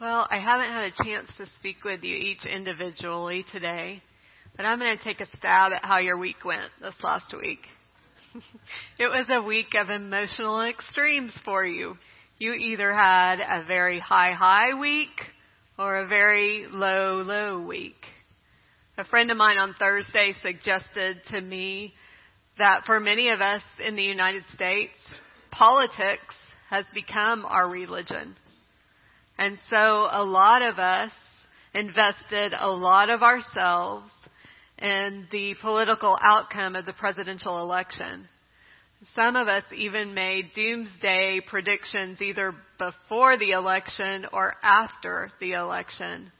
Well, I haven't had a chance to speak with you each individually today, but I'm going to take a stab at how your week went this last week. it was a week of emotional extremes for you. You either had a very high high week or a very low low week. A friend of mine on Thursday suggested to me that for many of us in the United States, politics has become our religion. And so a lot of us invested a lot of ourselves in the political outcome of the presidential election. Some of us even made doomsday predictions either before the election or after the election.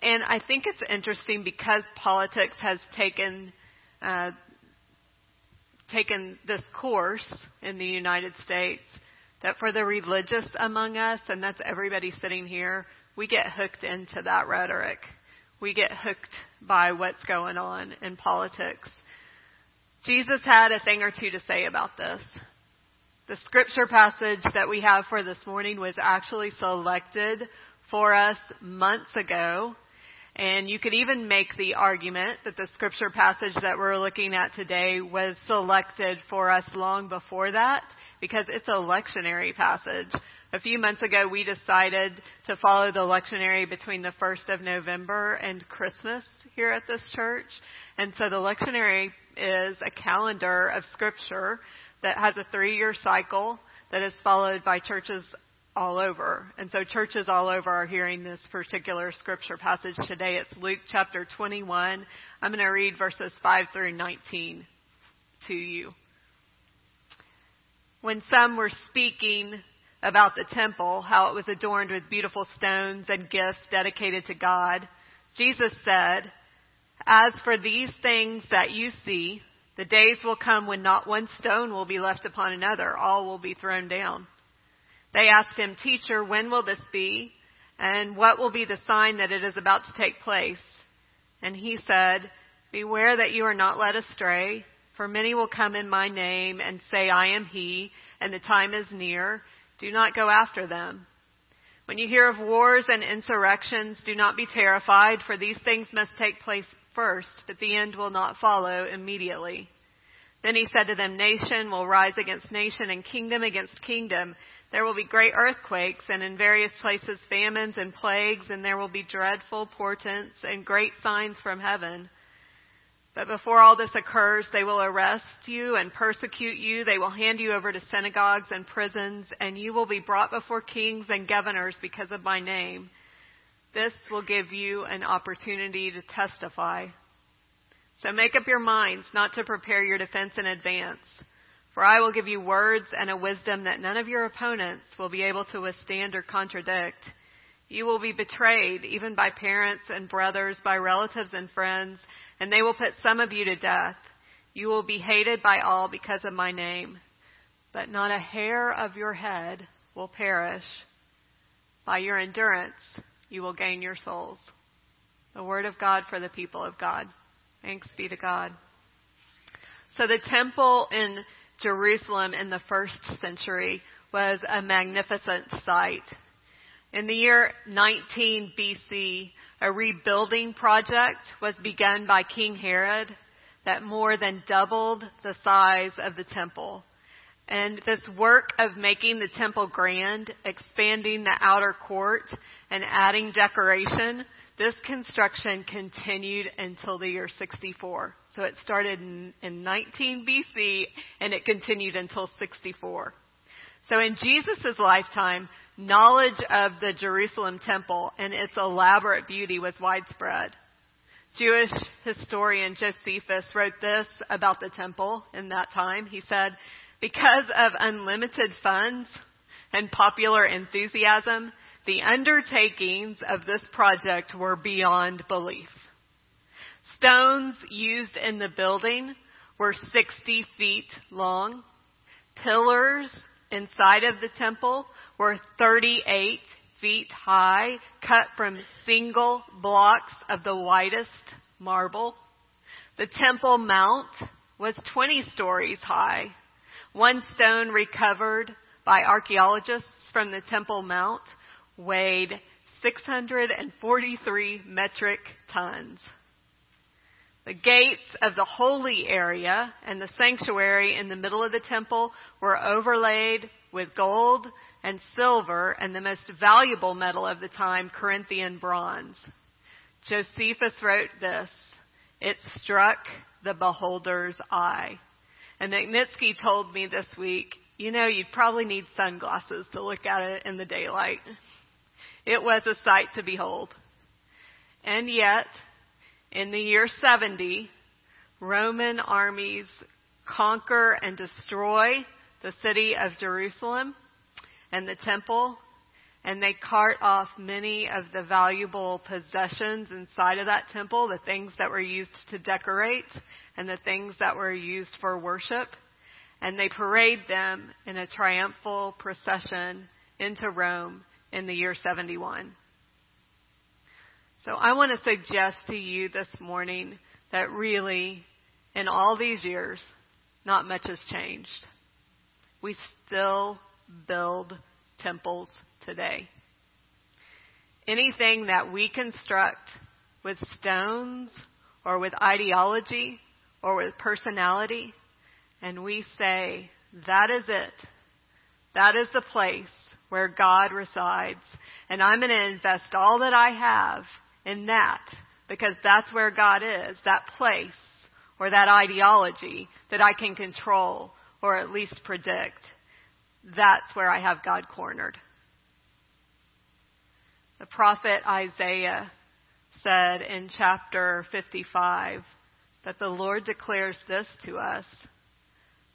And I think it's interesting because politics has taken uh, taken this course in the United States that for the religious among us, and that's everybody sitting here, we get hooked into that rhetoric. We get hooked by what's going on in politics. Jesus had a thing or two to say about this. The scripture passage that we have for this morning was actually selected for us months ago. And you could even make the argument that the scripture passage that we're looking at today was selected for us long before that because it's a lectionary passage. A few months ago, we decided to follow the lectionary between the 1st of November and Christmas here at this church. And so the lectionary is a calendar of scripture that has a three year cycle that is followed by churches all over. And so churches all over are hearing this particular scripture passage today. It's Luke chapter 21. I'm going to read verses 5 through 19 to you when some were speaking about the temple, how it was adorned with beautiful stones and gifts dedicated to God, Jesus said, As for these things that you see, the days will come when not one stone will be left upon another, all will be thrown down. They asked him, Teacher, when will this be? And what will be the sign that it is about to take place? And he said, Beware that you are not led astray. For many will come in my name and say, I am he, and the time is near. Do not go after them. When you hear of wars and insurrections, do not be terrified, for these things must take place first, but the end will not follow immediately. Then he said to them, Nation will rise against nation and kingdom against kingdom. There will be great earthquakes and in various places famines and plagues, and there will be dreadful portents and great signs from heaven. But before all this occurs, they will arrest you and persecute you. They will hand you over to synagogues and prisons, and you will be brought before kings and governors because of my name. This will give you an opportunity to testify. So make up your minds not to prepare your defense in advance. For I will give you words and a wisdom that none of your opponents will be able to withstand or contradict. You will be betrayed even by parents and brothers, by relatives and friends and they will put some of you to death. You will be hated by all because of my name, but not a hair of your head will perish. By your endurance, you will gain your souls. The word of God for the people of God. Thanks be to God. So the temple in Jerusalem in the first century was a magnificent sight. In the year 19 BC, a rebuilding project was begun by King Herod that more than doubled the size of the temple. And this work of making the temple grand, expanding the outer court, and adding decoration, this construction continued until the year 64. So it started in, in 19 BC and it continued until 64. So in Jesus' lifetime, knowledge of the Jerusalem temple and its elaborate beauty was widespread. Jewish historian Josephus wrote this about the temple in that time. He said, because of unlimited funds and popular enthusiasm, the undertakings of this project were beyond belief. Stones used in the building were 60 feet long. Pillars inside of the temple were 38 feet high, cut from single blocks of the whitest marble. The Temple Mount was 20 stories high. One stone recovered by archaeologists from the Temple Mount weighed 643 metric tons. The gates of the holy area and the sanctuary in the middle of the temple were overlaid with gold and silver and the most valuable metal of the time, Corinthian bronze. Josephus wrote this, it struck the beholder's eye. And Magnitsky told me this week, you know, you'd probably need sunglasses to look at it in the daylight. It was a sight to behold. And yet, in the year 70, Roman armies conquer and destroy the city of Jerusalem and the temple, and they cart off many of the valuable possessions inside of that temple, the things that were used to decorate and the things that were used for worship, and they parade them in a triumphal procession into Rome in the year 71. So I want to suggest to you this morning that really, in all these years, not much has changed. We still build temples today. Anything that we construct with stones or with ideology or with personality, and we say, that is it. That is the place where God resides. And I'm going to invest all that I have in that because that's where God is, that place or that ideology that I can control or at least predict. That's where I have God cornered. The prophet Isaiah said in chapter 55 that the Lord declares this to us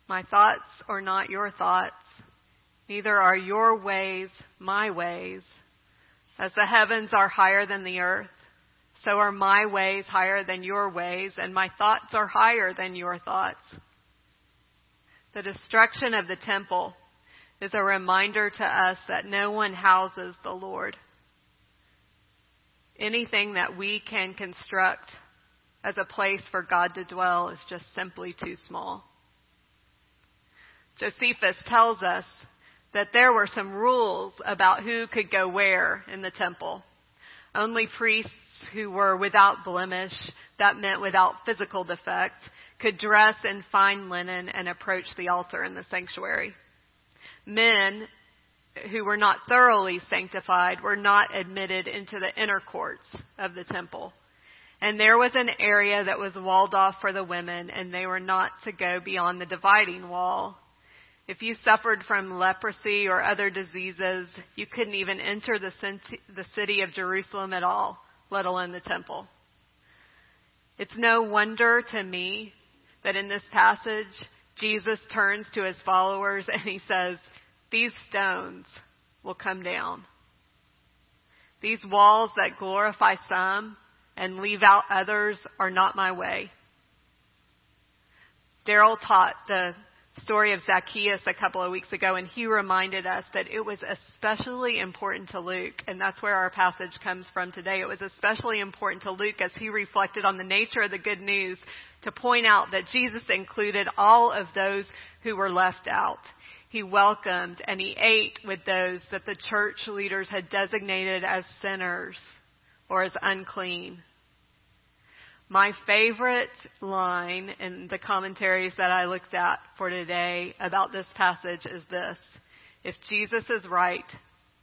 My thoughts are not your thoughts, neither are your ways my ways. As the heavens are higher than the earth, so are my ways higher than your ways, and my thoughts are higher than your thoughts. The destruction of the temple is a reminder to us that no one houses the Lord. Anything that we can construct as a place for God to dwell is just simply too small. Josephus tells us that there were some rules about who could go where in the temple. Only priests who were without blemish, that meant without physical defect, could dress in fine linen and approach the altar in the sanctuary. Men who were not thoroughly sanctified were not admitted into the inner courts of the temple. And there was an area that was walled off for the women, and they were not to go beyond the dividing wall. If you suffered from leprosy or other diseases, you couldn't even enter the city of Jerusalem at all, let alone the temple. It's no wonder to me that in this passage, Jesus turns to his followers and he says, these stones will come down. These walls that glorify some and leave out others are not my way. Daryl taught the story of Zacchaeus a couple of weeks ago, and he reminded us that it was especially important to Luke, and that's where our passage comes from today. It was especially important to Luke as he reflected on the nature of the good news to point out that Jesus included all of those who were left out he welcomed and he ate with those that the church leaders had designated as sinners or as unclean. My favorite line in the commentaries that I looked at for today about this passage is this. If Jesus is right,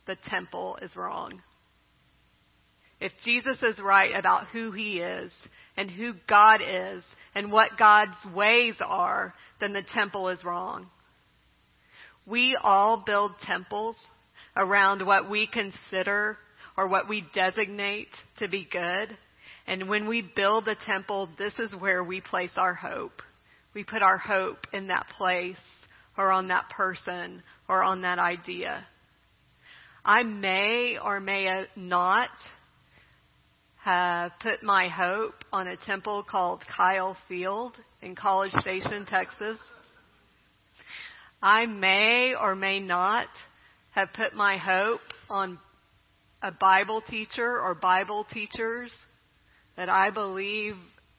the temple is wrong. If Jesus is right about who he is and who God is and what God's ways are, then the temple is wrong. We all build temples around what we consider or what we designate to be good. And when we build a temple, this is where we place our hope. We put our hope in that place or on that person or on that idea. I may or may not have put my hope on a temple called Kyle Field in College Station, Texas. I may or may not have put my hope on a Bible teacher or Bible teachers that I believe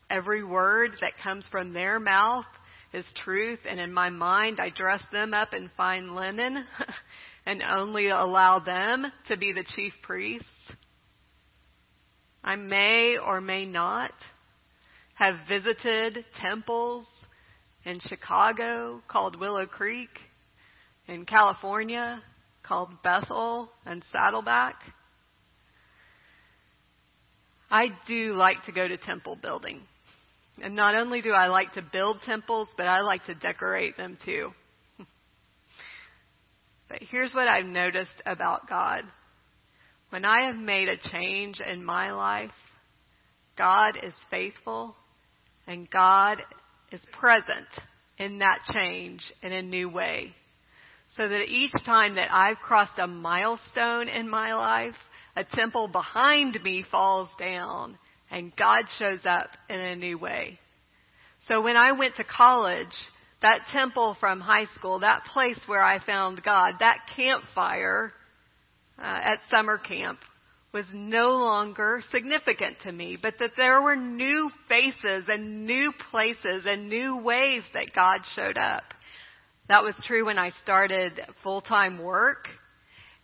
every word that comes from their mouth is truth and in my mind I dress them up in fine linen and only allow them to be the chief priests. I may or may not have visited temples in Chicago called Willow Creek, in California called Bethel and Saddleback. I do like to go to temple building. And not only do I like to build temples, but I like to decorate them too. but here's what I've noticed about God. When I have made a change in my life, God is faithful and God is present in that change in a new way. So that each time that I've crossed a milestone in my life, a temple behind me falls down and God shows up in a new way. So when I went to college, that temple from high school, that place where I found God, that campfire uh, at summer camp was no longer significant to me, but that there were new faces and new places and new ways that God showed up. That was true when I started full-time work.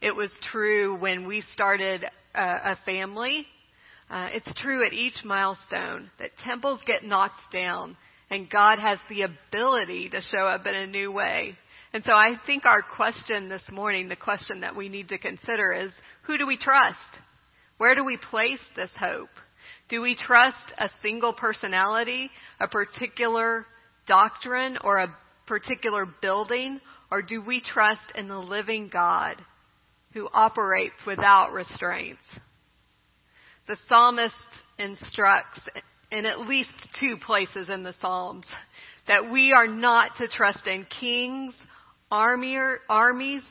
It was true when we started a, a family. Uh, it's true at each milestone that temples get knocked down and God has the ability to show up in a new way. And so I think our question this morning, the question that we need to consider is, who do we trust? Where do we place this hope? Do we trust a single personality, a particular doctrine, or a particular building? Or do we trust in the living God who operates without restraints? The psalmist instructs in at least two places in the Psalms that we are not to trust in kings, armies,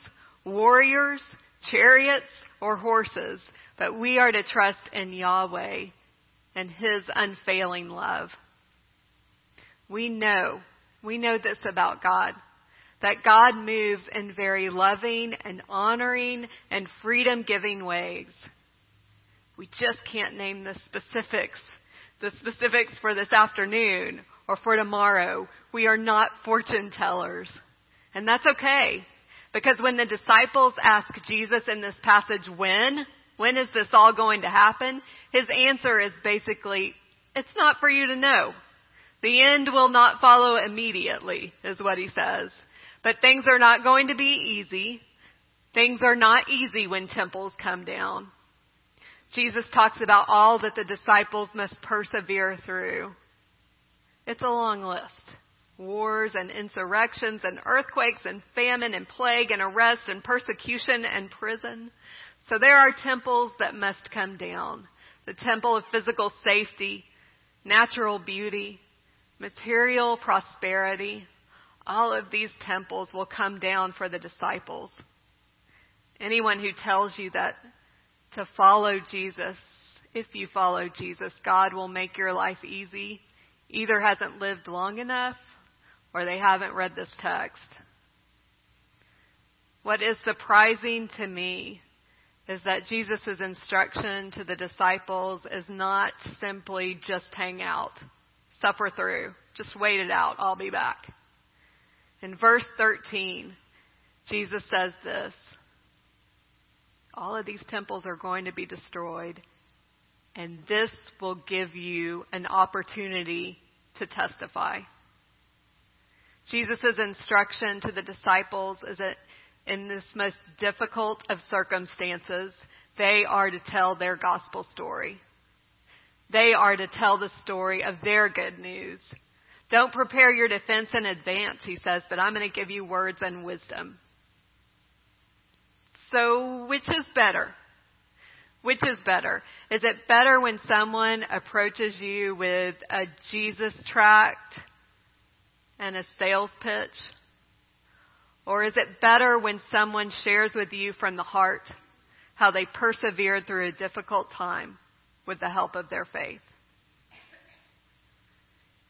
warriors, chariots, or horses, but we are to trust in Yahweh and His unfailing love. We know, we know this about God, that God moves in very loving and honoring and freedom giving ways. We just can't name the specifics, the specifics for this afternoon or for tomorrow. We are not fortune tellers. And that's okay. Because when the disciples ask Jesus in this passage, when, when is this all going to happen? His answer is basically, it's not for you to know. The end will not follow immediately, is what he says. But things are not going to be easy. Things are not easy when temples come down. Jesus talks about all that the disciples must persevere through. It's a long list. Wars and insurrections and earthquakes and famine and plague and arrest and persecution and prison. So there are temples that must come down. The temple of physical safety, natural beauty, material prosperity. All of these temples will come down for the disciples. Anyone who tells you that to follow Jesus, if you follow Jesus, God will make your life easy, either hasn't lived long enough or they haven't read this text. What is surprising to me is that Jesus' instruction to the disciples is not simply just hang out, suffer through, just wait it out, I'll be back. In verse 13, Jesus says this All of these temples are going to be destroyed, and this will give you an opportunity to testify. Jesus' instruction to the disciples is that in this most difficult of circumstances, they are to tell their gospel story. They are to tell the story of their good news. Don't prepare your defense in advance, he says, but I'm going to give you words and wisdom. So, which is better? Which is better? Is it better when someone approaches you with a Jesus tract and a sales pitch? Or is it better when someone shares with you from the heart how they persevered through a difficult time with the help of their faith?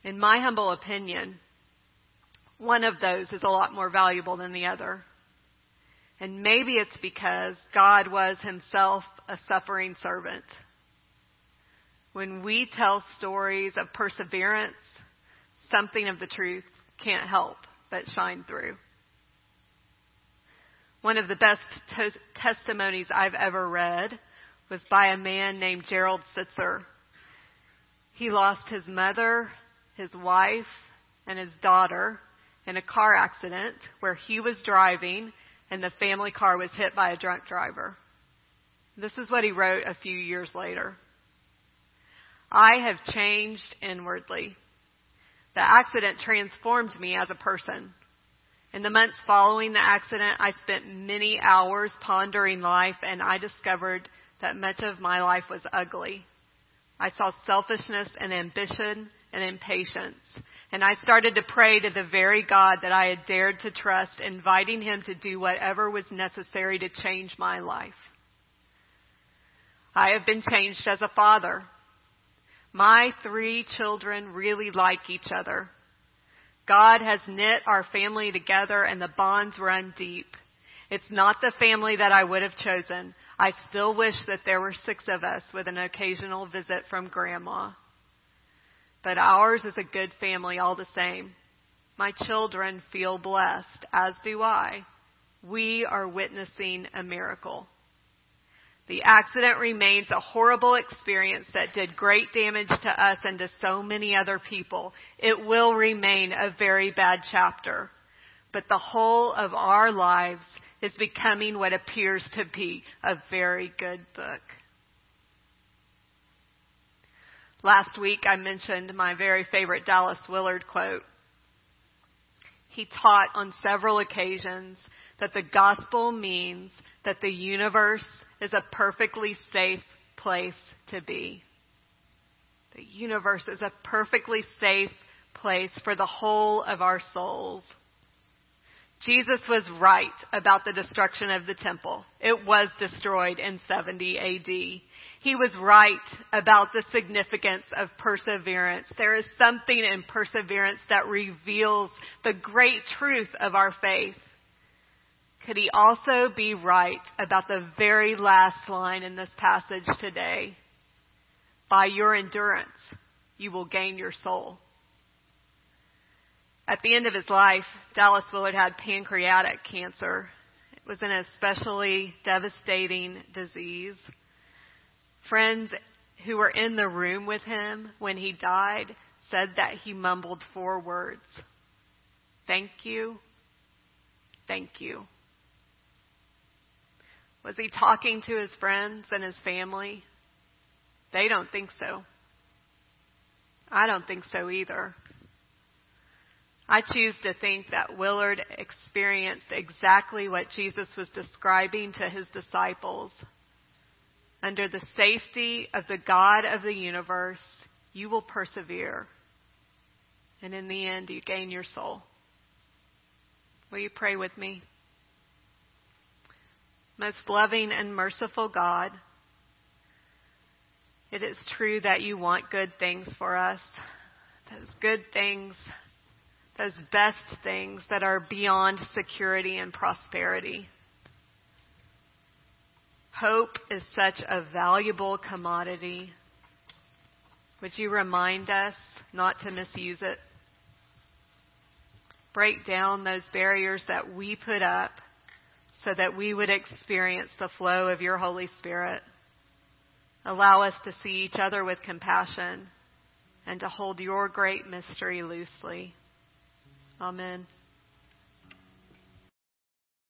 In my humble opinion, one of those is a lot more valuable than the other. And maybe it's because God was himself a suffering servant. When we tell stories of perseverance, something of the truth can't help but shine through. One of the best testimonies I've ever read was by a man named Gerald Sittser. He lost his mother, his wife, and his daughter in a car accident where he was driving and the family car was hit by a drunk driver. This is what he wrote a few years later. I have changed inwardly. The accident transformed me as a person. In the months following the accident, I spent many hours pondering life and I discovered that much of my life was ugly. I saw selfishness and ambition and impatience. And I started to pray to the very God that I had dared to trust, inviting him to do whatever was necessary to change my life. I have been changed as a father. My three children really like each other. God has knit our family together and the bonds run deep. It's not the family that I would have chosen. I still wish that there were six of us with an occasional visit from grandma. But ours is a good family all the same. My children feel blessed, as do I. We are witnessing a miracle. The accident remains a horrible experience that did great damage to us and to so many other people. It will remain a very bad chapter. But the whole of our lives is becoming what appears to be a very good book. Last week I mentioned my very favorite Dallas Willard quote. He taught on several occasions that the gospel means that the universe is a perfectly safe place to be. The universe is a perfectly safe place for the whole of our souls. Jesus was right about the destruction of the temple. It was destroyed in 70 AD. He was right about the significance of perseverance. There is something in perseverance that reveals the great truth of our faith could he also be right about the very last line in this passage today? By your endurance, you will gain your soul. At the end of his life, Dallas Willard had pancreatic cancer. It was an especially devastating disease. Friends who were in the room with him when he died said that he mumbled four words. Thank you. Thank you. Was he talking to his friends and his family? They don't think so. I don't think so either. I choose to think that Willard experienced exactly what Jesus was describing to his disciples. Under the safety of the God of the universe, you will persevere. And in the end, you gain your soul. Will you pray with me? most loving and merciful God, it is true that you want good things for us. Those good things, those best things that are beyond security and prosperity. Hope is such a valuable commodity. Would you remind us not to misuse it? Break down those barriers that we put up so that we would experience the flow of your Holy Spirit. Allow us to see each other with compassion and to hold your great mystery loosely. Amen.